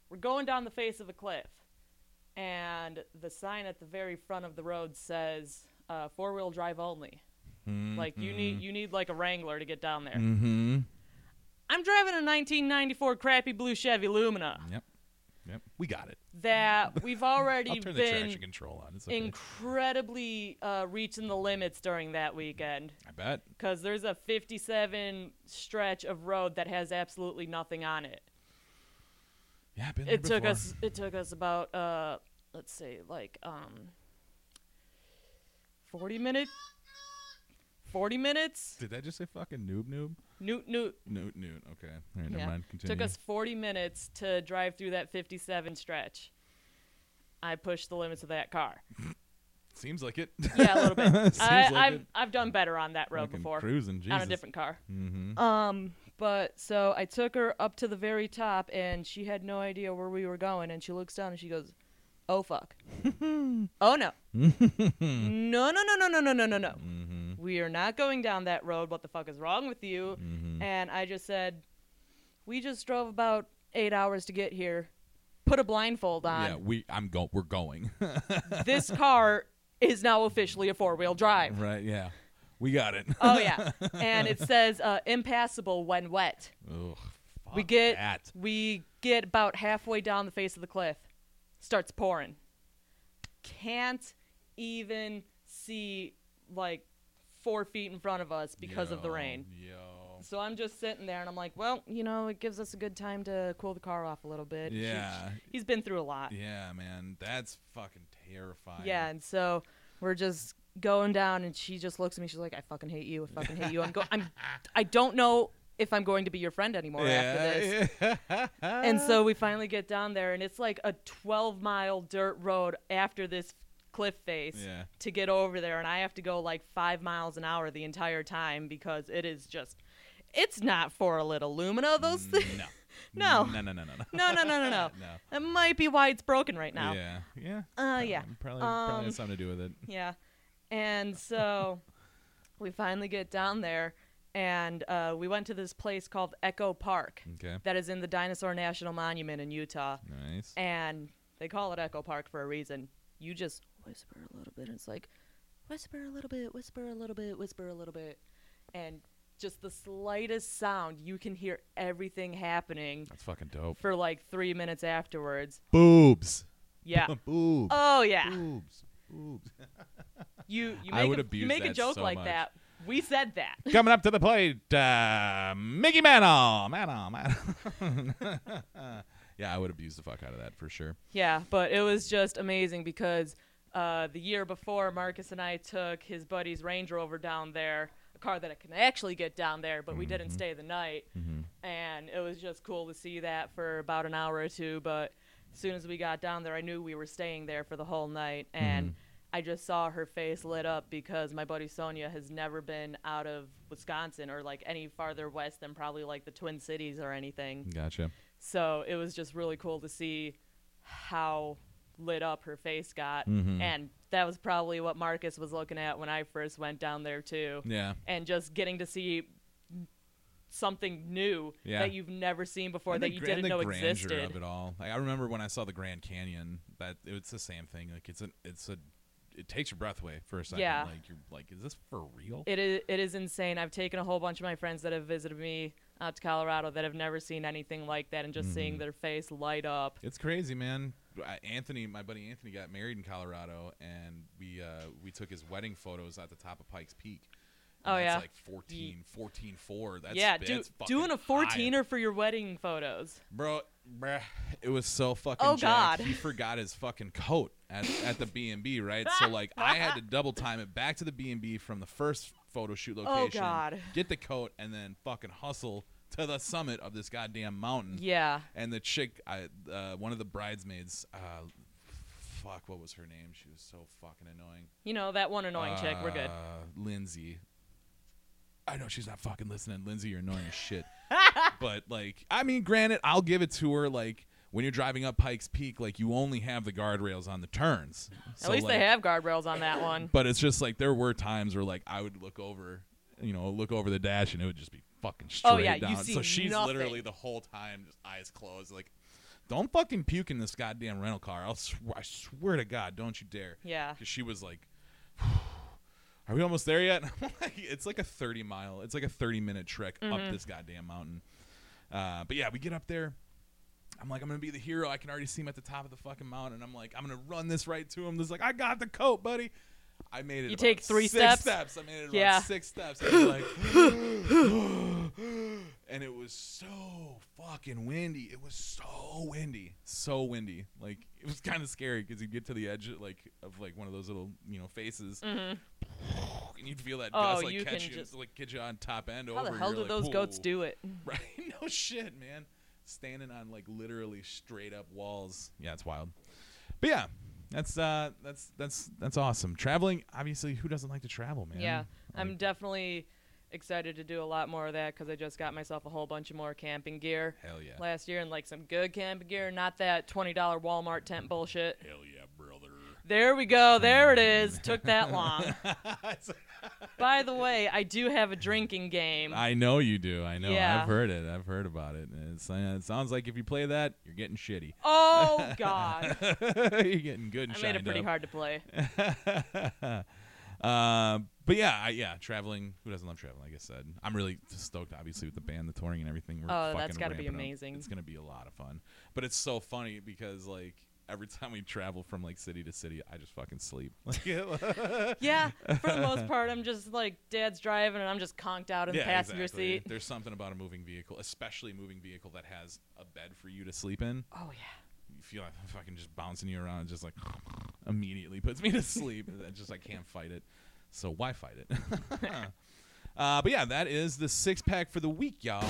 Speaker 3: we're going down the face of a cliff, and the sign at the very front of the road says uh, four wheel drive only. Like you need you need like a Wrangler to get down there.
Speaker 2: Mm-hmm.
Speaker 3: I'm driving a 1994 crappy blue Chevy Lumina
Speaker 2: Yep. Yep. We got it.
Speaker 3: that we've already
Speaker 2: I'll turn the
Speaker 3: been
Speaker 2: traction control on. It's okay.
Speaker 3: incredibly uh, reaching the limits during that weekend.
Speaker 2: I bet.
Speaker 3: because there's a 57 stretch of road that has absolutely nothing on it.
Speaker 2: Yeah, been there
Speaker 3: It took
Speaker 2: before.
Speaker 3: us it took us about uh let's say like um 40 minutes 40 minutes
Speaker 2: Did I just say fucking noob noob?
Speaker 3: Newt newt
Speaker 2: Noot noot. Okay. All right, never
Speaker 3: Yeah.
Speaker 2: mind. Continue.
Speaker 3: took us 40 minutes to drive through that 57 stretch. I pushed the limits of that car.
Speaker 2: Seems like it.
Speaker 3: Yeah, a little bit.
Speaker 2: Seems
Speaker 3: I,
Speaker 2: like
Speaker 3: I've
Speaker 2: it.
Speaker 3: I've done better on that road
Speaker 2: Fucking
Speaker 3: before
Speaker 2: Cruising. Jesus.
Speaker 3: on a different car.
Speaker 2: Mm-hmm.
Speaker 3: Um, but so I took her up to the very top, and she had no idea where we were going. And she looks down and she goes, "Oh fuck! oh no! no no no no no no no no no!
Speaker 2: Mm-hmm.
Speaker 3: We are not going down that road. What the fuck is wrong with you?"
Speaker 2: Mm-hmm.
Speaker 3: And I just said, "We just drove about eight hours to get here. Put a blindfold on.
Speaker 2: Yeah, we. I'm go. We're going.
Speaker 3: this car is now officially a four wheel drive."
Speaker 2: right. Yeah. We got it.
Speaker 3: Oh yeah, and it says uh, impassable when wet.
Speaker 2: Ugh,
Speaker 3: we get
Speaker 2: that.
Speaker 3: we get about halfway down the face of the cliff starts pouring can't even see like four feet in front of us because of the rain
Speaker 2: Yo.
Speaker 3: so i'm just sitting there and i'm like well you know it gives us a good time to cool the car off a little bit She-
Speaker 2: Yeah.
Speaker 3: he's been through a lot
Speaker 2: Yeah, man. That's fucking terrifying.
Speaker 3: yeah and so we're just going down and she just looks at me she's like i fucking hate you i fucking hate you i'm go i'm i don't know if i'm going to be your friend anymore after this
Speaker 2: Yeah.
Speaker 3: And so we finally get down there, and it's like a 12 mile dirt road after this cliff face
Speaker 2: Yeah.
Speaker 3: to get over there. And I have to go like five miles an hour the entire time because it is just, it's not for a little Lumina. Those things,
Speaker 2: no.
Speaker 3: No.
Speaker 2: No, no, no, no, no.
Speaker 3: No, no, no, no, no.
Speaker 2: no.
Speaker 3: That might be why it's broken right now.
Speaker 2: Yeah. Yeah.
Speaker 3: Uh, yeah.
Speaker 2: Probably, probably
Speaker 3: Um,
Speaker 2: has something to do with it.
Speaker 3: Yeah. And so we finally get down there and uh, we went to this place called Echo Park
Speaker 2: Okay.
Speaker 3: that is in the Dinosaur National Monument in Utah.
Speaker 2: Nice.
Speaker 3: And they call it Echo Park for a reason. You just whisper a little bit. And it's like, whisper a little bit, whisper a little bit, whisper a little bit. And just the slightest sound, you can hear everything happening
Speaker 2: That's fucking dope.
Speaker 3: for like three minutes afterwards.
Speaker 2: Boobs.
Speaker 3: Yeah.
Speaker 2: Boobs.
Speaker 3: Oh, yeah.
Speaker 2: Boobs. Boobs.
Speaker 3: You, you
Speaker 2: I
Speaker 3: make,
Speaker 2: would
Speaker 3: a,
Speaker 2: abuse
Speaker 3: you make a
Speaker 2: that
Speaker 3: joke
Speaker 2: so
Speaker 3: like
Speaker 2: much.
Speaker 3: that. We said that.
Speaker 2: Coming up to the plate, uh, Mickey Mantle. Mantle. Mantle. yeah, I would abuse the fuck out of that for sure.
Speaker 3: Yeah, but it was just amazing because uh, the year before, Marcus and I took his buddy's Range Rover down there, a car that I can actually get down there, but we didn't mm-hmm. stay the night. Mm-hmm. And it was just cool to see that for about an hour or two. But as soon as we got down there, I knew we were staying there for the whole night. And mm-hmm. I just saw her face lit up because my buddy Sonia has never been out of Wisconsin or like any farther west than probably like the Twin Cities or anything.
Speaker 2: Gotcha.
Speaker 3: So it was just really cool to see how lit up her face got.
Speaker 2: Mhm.
Speaker 3: And that was probably what Marcus was looking at when I first went down there, too.
Speaker 2: Yeah.
Speaker 3: And just getting to see something new
Speaker 2: Yeah.
Speaker 3: that you've never seen before
Speaker 2: And
Speaker 3: that you
Speaker 2: gra-
Speaker 3: didn't know existed.
Speaker 2: of it all. Like, I remember when I saw the Grand Canyon. That it's the same thing. Like it's an it's a, it takes your breath away for a second.
Speaker 3: Yeah.
Speaker 2: Like you're like, is this for real?
Speaker 3: It is, it is insane. I've taken a whole bunch of my friends that have visited me out to Colorado that have never seen anything like that, and just
Speaker 2: Mm-hmm.
Speaker 3: seeing their face light up.
Speaker 2: It's crazy, man. Anthony, my buddy Anthony, got married in Colorado, and we uh, we took his wedding photos at the top of Pikes Peak. And
Speaker 3: Oh,
Speaker 2: that's
Speaker 3: yeah.
Speaker 2: like 14, 14 4. That's
Speaker 3: yeah, do,
Speaker 2: that's
Speaker 3: doing a. 14er for your wedding photos.
Speaker 2: Bro, bruh, it was so fucking.
Speaker 3: Oh,
Speaker 2: jacked.
Speaker 3: God.
Speaker 2: He forgot his fucking coat at, at the B and B, right? So like, I had to double time it back to the B and B from the first photo shoot location.
Speaker 3: Oh, God.
Speaker 2: Get the coat and then fucking hustle to the summit of this goddamn mountain.
Speaker 3: Yeah.
Speaker 2: And the chick, I, uh, one of the bridesmaids, uh, fuck, what was her name? She was so fucking annoying.
Speaker 3: You know, that one annoying chick. We're good.
Speaker 2: Uh, Lindsay. I know she's not fucking listening. Lindsay, you're annoying as shit. but like, I mean, granted, I'll give it to her. Like when you're driving up Pikes Peak, like you only have the guardrails on the turns.
Speaker 3: At least they have guardrails on that one.
Speaker 2: But it's just like there were times where like I would look over, you know, look over the dash and it would just be fucking straight
Speaker 3: Oh, yeah, you
Speaker 2: down.
Speaker 3: see
Speaker 2: so she's
Speaker 3: nothing.
Speaker 2: literally the whole time just eyes closed, like. Don't fucking puke in this goddamn rental car. I'll sw- I swear to God, don't you dare.
Speaker 3: Yeah.
Speaker 2: Because she was like, "Are we almost there yet?" Like, it's like a 30 mile. It's like a 30 minute trek
Speaker 3: Mm-hmm.
Speaker 2: up this goddamn mountain. Uh, but yeah, we get up there. I'm like, I'm gonna be the hero. I can already see him at the top of the fucking mountain. I'm like, I'm gonna run this right to him. This like, I got the coat, buddy. I made it.
Speaker 3: You take three
Speaker 2: six
Speaker 3: steps?
Speaker 2: I made it
Speaker 3: Yeah.
Speaker 2: six steps. I was like, and it was so fucking windy. It was so windy, so windy. Like it was kind of scary because you get to the edge, like of like one of those little you know faces, and you'd feel that
Speaker 3: Mm-hmm. Oh,
Speaker 2: gust like
Speaker 3: you
Speaker 2: catch you,
Speaker 3: just-
Speaker 2: like get you on top end
Speaker 3: How
Speaker 2: over.
Speaker 3: the hell do
Speaker 2: like,
Speaker 3: those goats do it?
Speaker 2: Right? No shit, man. Standing on like literally straight up walls. Yeah, it's wild. But yeah, that's uh that's that's that's awesome. Traveling, obviously, who doesn't like to travel, man?
Speaker 3: Yeah, I'm
Speaker 2: Like,
Speaker 3: definitely excited to do a lot more of that because I just got myself a whole bunch of more camping gear
Speaker 2: hell yeah.
Speaker 3: last year and like some good camping gear, not that twenty dollar Walmart tent bullshit.
Speaker 2: Hell yeah, brother.
Speaker 3: There we go. There it is. Took that long. By the way, I do have a drinking game.
Speaker 2: I know you do. I know.
Speaker 3: Yeah.
Speaker 2: I've heard it. I've heard about it. It's, uh, it sounds like if you play that, you're getting shitty.
Speaker 3: Oh God,
Speaker 2: you're getting good and
Speaker 3: I made it pretty
Speaker 2: up.
Speaker 3: hard to play.
Speaker 2: uh, but yeah, I, yeah, traveling. Who doesn't love traveling? Like I said, I'm really stoked. Obviously, with the band, the touring, and everything. We're
Speaker 3: Oh, that's gotta be
Speaker 2: ramping up.
Speaker 3: amazing.
Speaker 2: It's gonna be a lot of fun. But it's so funny because like every time we travel from like city to city, I just fucking sleep.
Speaker 3: Yeah, for the most part, I'm just like dad's driving and I'm just conked out in the passenger
Speaker 2: exactly.
Speaker 3: seat.
Speaker 2: There's something about a moving vehicle, especially a moving vehicle that has a bed for you to sleep in.
Speaker 3: Oh yeah.
Speaker 2: You feel like fucking just bouncing you around, just like immediately puts me to sleep. I just I can't fight it. So why fight it? uh, but yeah, that is the six pack for the week, y'all.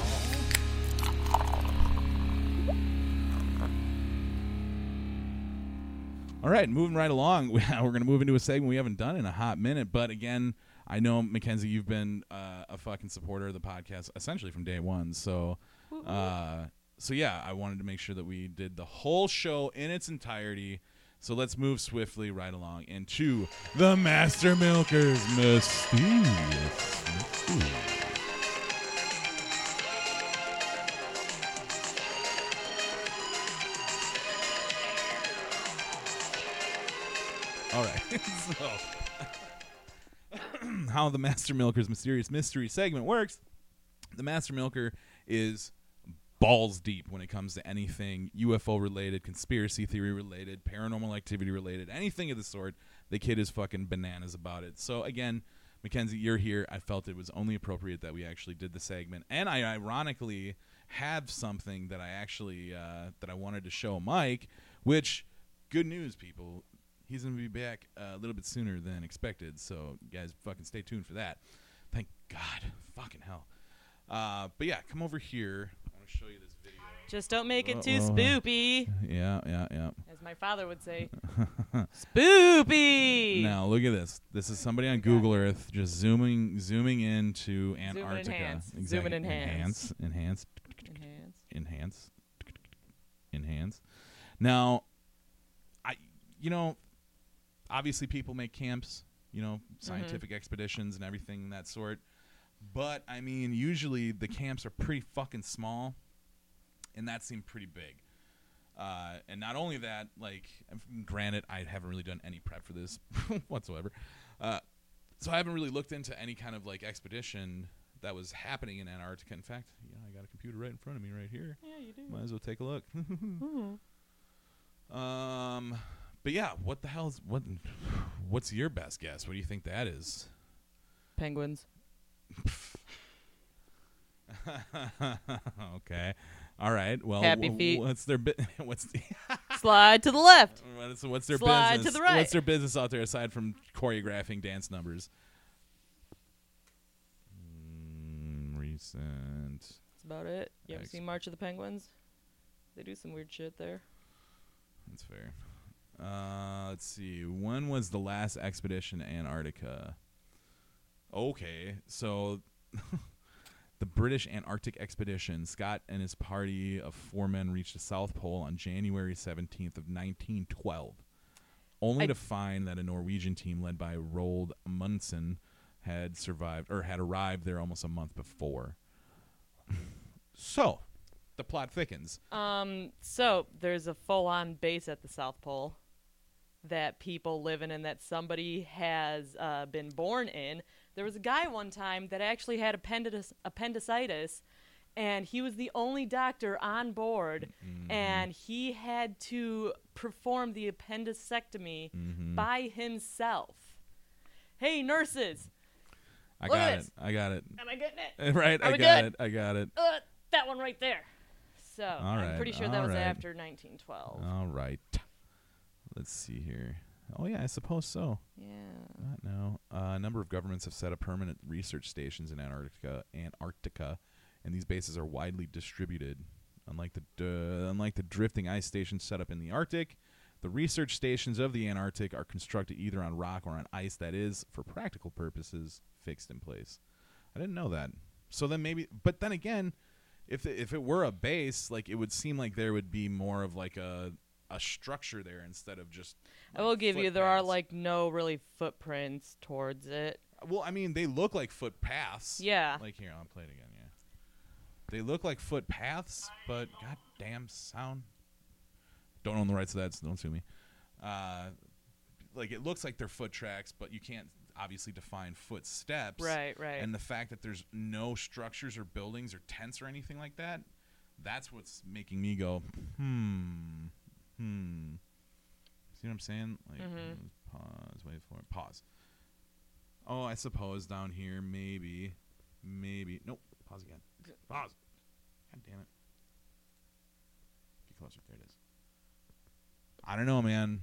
Speaker 2: All right, moving right along. We're going to move into a segment we haven't done in a hot minute. But again, I know, Mackenzie, you've been uh, a fucking supporter of the podcast essentially from day one. So uh, so yeah, I wanted to make sure that we did the whole show in its entirety. So let's move swiftly right along into the Master Milkers Mysterious. Mysterious. All right. so, how the Master Milker's Mysterious Mystery segment works the Master Milker is balls deep when it comes to anything UFO related, conspiracy theory related, paranormal activity related, anything of the sort. The kid is fucking bananas about it. So, again, Mackenzie, you're here. I felt it was only appropriate that we actually did the segment. And I ironically have something that I actually uh, that I wanted to show Mike, which good news, people. He's gonna be back a little bit sooner than expected. So you guys, fucking stay tuned for that. Thank God, fucking hell. Uh, but yeah, come over here. I want to show you this video.
Speaker 3: Just don't make it too
Speaker 2: Uh-oh.
Speaker 3: spoopy,
Speaker 2: Yeah, yeah, yeah.
Speaker 3: as my father would say. spoopy.
Speaker 2: Now look at this. This is somebody on Google Earth just zooming, zooming into Antarctica.
Speaker 3: enhance. Zoom and enhance.
Speaker 2: enhance, enhance,
Speaker 3: Enhance.
Speaker 2: enhance, enhance. Now, I, you know, obviously people make camps, you know, scientific expeditions and everything that sort. But I mean, usually the camps are pretty fucking small, and that seemed pretty big. Uh, and not only that, like, granted, I haven't really done any prep for this whatsoever. Uh, so I haven't really looked into any kind of like expedition that was happening in Antarctica. In fact, you know, I got a computer right in front of me right here.
Speaker 3: Yeah, you do.
Speaker 2: Might as well take a look.
Speaker 3: Mhm.
Speaker 2: um, but yeah, what the hell's what? What's your best guess? What do you think that is?
Speaker 3: Penguins.
Speaker 2: okay, all right. Well,
Speaker 3: Happy feet.
Speaker 2: What's their bi- what's the
Speaker 3: Slide to the left.
Speaker 2: what's, what's their
Speaker 3: Slide to
Speaker 2: business?
Speaker 3: the right.
Speaker 2: What's their business out there aside from choreographing dance numbers? Mm, recent.
Speaker 3: That's about it. You ever
Speaker 2: Ex-
Speaker 3: seen March of the Penguins? They do some weird shit there.
Speaker 2: That's fair. Uh, let's see. When was the last expedition to Antarctica? Okay, so the British Antarctic expedition. Scott and his party of four men reached the South Pole on January seventeenth of nineteen twelve, only
Speaker 3: I-
Speaker 2: to find that a Norwegian team led by Roald Amundsen had survived or had arrived there almost a month before. so, the plot thickens.
Speaker 3: Um, so there's a full-on base at the South Pole that people live in and that somebody has uh, been born in. There was a guy one time that actually had appendicitis, appendicitis and he was the only doctor on board,
Speaker 2: Mm-hmm.
Speaker 3: and he had to perform the appendicectomy
Speaker 2: Mm-hmm.
Speaker 3: by himself. Hey, nurses,
Speaker 2: I
Speaker 3: Look
Speaker 2: got it.
Speaker 3: this.
Speaker 2: I got it.
Speaker 3: am I getting it?
Speaker 2: Right,
Speaker 3: Are
Speaker 2: I got
Speaker 3: good?
Speaker 2: it. I got it.
Speaker 3: Uh, that one right there. So I'm
Speaker 2: right,
Speaker 3: pretty sure that
Speaker 2: all
Speaker 3: was
Speaker 2: right.
Speaker 3: after 1912.
Speaker 2: All right. Let's see here. Oh yeah, I suppose so.
Speaker 3: yeah.
Speaker 2: Not now. Uh, a number of governments have set up permanent research stations in Antarctica, Antarctica, and these bases are widely distributed. Unlike the d- unlike the drifting ice stations set up in the Arctic, the research stations of the Antarctic are constructed either on rock or on ice that is, for practical purposes, fixed in place. I didn't know that. So then maybe, but then again, if if it were a base, like it would seem like there would be more of like a a structure there instead of just.
Speaker 3: I will give you there are like no really footprints towards it.
Speaker 2: Well, I mean, they look like footpaths.
Speaker 3: Yeah.
Speaker 2: Like here, I'll play it again. Yeah. They look like footpaths, but goddamn sound. Don't own the rights to that, so don't sue me. Uh, like it looks like they're foot tracks, but you can't obviously define footsteps.
Speaker 3: Right, right.
Speaker 2: And the fact that there's no structures or buildings or tents or anything like that, that's what's making me go, hmm, hmm. See what I'm saying? Like,
Speaker 3: Mhm.
Speaker 2: pause, wait for it, pause. Oh, I suppose down here, maybe, maybe. Nope, pause again. Pause. God damn it. Get closer. There it is. I don't know, man.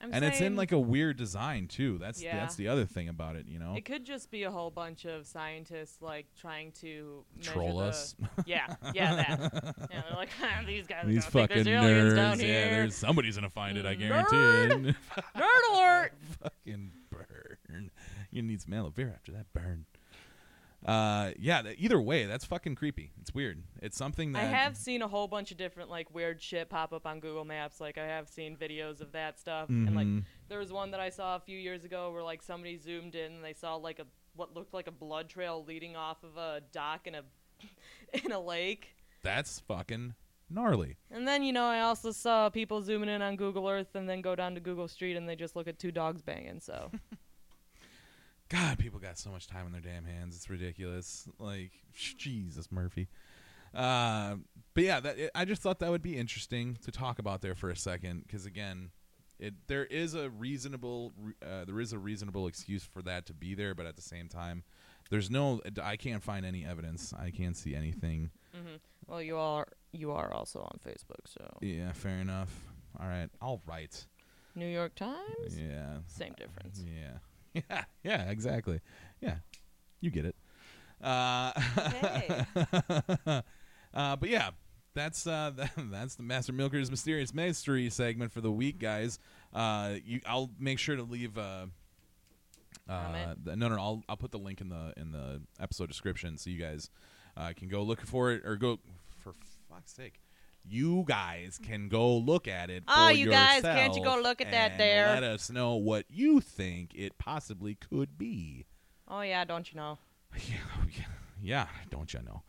Speaker 3: I'm
Speaker 2: and it's in like a weird design too. That's
Speaker 3: Yeah.
Speaker 2: that's the other thing about it, you know.
Speaker 3: It could just be a whole bunch of scientists like trying to
Speaker 2: Troll
Speaker 3: the-
Speaker 2: us.
Speaker 3: Yeah, yeah, that. yeah, they're like ah, these guys.
Speaker 2: These fucking nerds. Yeah, there's somebody's gonna find it. I guarantee it.
Speaker 3: Nerd alert!
Speaker 2: fucking burn. You need some aloe vera after that burn. Uh, yeah. th- Either way, that's fucking creepy. It's weird. It's something that
Speaker 3: I have seen a whole bunch of different like weird shit pop up on Google Maps. Like I have seen videos of that stuff, and like
Speaker 2: Mhm.
Speaker 3: there was one that I saw a few years ago where like somebody zoomed in and they saw like a what looked like a blood trail leading off of a dock in a in a lake.
Speaker 2: That's fucking gnarly.
Speaker 3: And then you know I also saw people zooming in on Google Earth and then go down to Google Street and they just look at two dogs banging. So
Speaker 2: God, people got so much time on their damn hands. It's ridiculous. Like Jesus, Murphy. Uh, but yeah, that, it, I just thought that would be interesting to talk about there for a second because again, it there is a reasonable uh, there is a reasonable excuse for that to be there, but at the same time, there's no I can't find any evidence. I can't see anything.
Speaker 3: well you are you are also on Facebook. So
Speaker 2: Yeah, fair enough. All right, all right.
Speaker 3: New York Times,
Speaker 2: Yeah,
Speaker 3: same difference.
Speaker 2: Yeah. Yeah. Yeah, exactly. Yeah. You get it. Uh, uh but yeah, that's uh that, that's the Master Milker's mysterious mystery segment for the week, guys. Uh you I'll make sure to leave uh uh, the, no, no, I'll I'll put the link in the in the episode description so you guys uh, can go look for it or go for fuck's sake. You guys can go look at it.
Speaker 3: Oh, you guys, can't you go look at that there?
Speaker 2: Let us know what you think it possibly could be.
Speaker 3: Oh yeah, don't you know?
Speaker 2: Yeah, yeah, yeah, don't you know?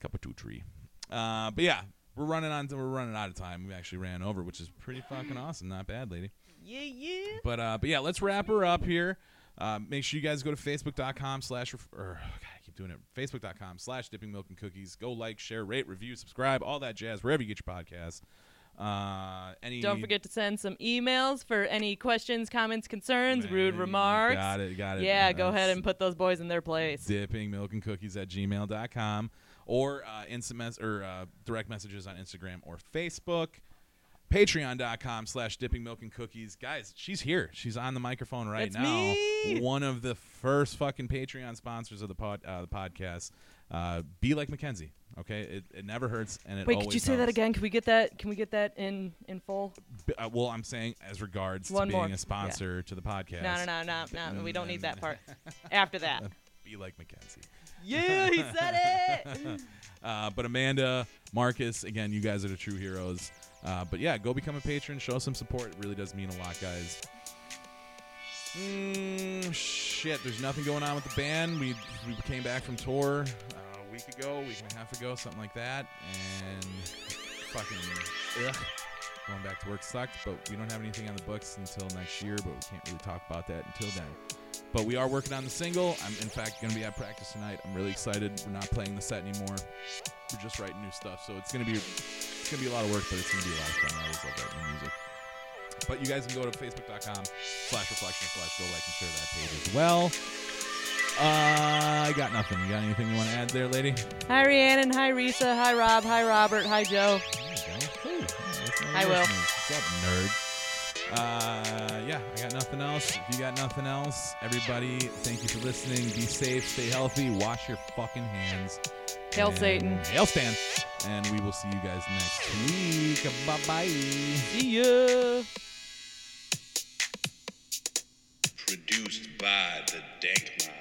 Speaker 2: Cup of two tree. Uh, but yeah, we're running on. We're running out of time. We actually ran over, which is pretty fucking awesome. Not bad, lady.
Speaker 3: Yeah, yeah.
Speaker 2: But uh, but yeah, let's wrap her up here. Uh, make sure you guys go to facebook.com slash or oh, keep doing it. Facebook.com slash dipping milk and cookies. Go like, share, rate, review, subscribe, all that jazz wherever you get your podcasts. Uh, any
Speaker 3: Don't forget to send some emails for any questions, comments, concerns,
Speaker 2: Man,
Speaker 3: rude remarks.
Speaker 2: Got it, got it.
Speaker 3: Yeah, go ahead and put those boys in their place.
Speaker 2: dipping milk and cookies at gmail.com or uh, instant mess or uh, direct messages on instagram or facebook patreon.com slash dipping milk and cookies guys she's here she's on the microphone right
Speaker 3: It's
Speaker 2: now
Speaker 3: me.
Speaker 2: one of the first fucking patreon sponsors of the pod uh, the podcast uh, be like mackenzie okay it, it never hurts and it
Speaker 3: Wait, could you say that again? Can we get that? Can we get that in in full?
Speaker 2: B- uh, well i'm saying as regards
Speaker 3: One
Speaker 2: to being
Speaker 3: more.
Speaker 2: a sponsor to the podcast
Speaker 3: No, no, no, no, no. We don't need that part. After that.
Speaker 2: be like mackenzie
Speaker 3: Yeah, he said it.
Speaker 2: Uh, but Amanda, Marcus, again, you guys are the true heroes. Uh, but yeah, go become a patron. Show some support. It really does mean a lot, guys. Mm, shit, there's nothing going on with the band. We we came back from tour uh, a week ago, week and a half ago, something like that, and fucking ugh, going back to work sucked. But we don't have anything on the books until next year. But we can't really talk about that until then. But we are working on the single. I'm in fact going to be at practice tonight. I'm really excited. We're not playing the set anymore. We're just writing new stuff. So it's going to be it's going to be a lot of work, but it's going to be a lot of fun. I always love writing new music. But you guys can go to facebook.com slash reflection slash go like and share that page as well. Uh, I got nothing. You got anything you want to add there, lady?
Speaker 3: Hi, Rhiannon. Hi, Risa. Hi, Rob. Hi, Robert. Hi, Joe.
Speaker 2: There you. Hey, that's
Speaker 3: I will.
Speaker 2: What's up, nerd? Uh, yeah, I got nothing else. If you got nothing else, everybody, thank you for listening. Be safe, stay healthy, wash your fucking hands.
Speaker 3: Hail Satan.
Speaker 2: Hail Stan. And we will see you guys next week. Bye bye.
Speaker 3: See ya.
Speaker 4: Produced by the Dank Mob.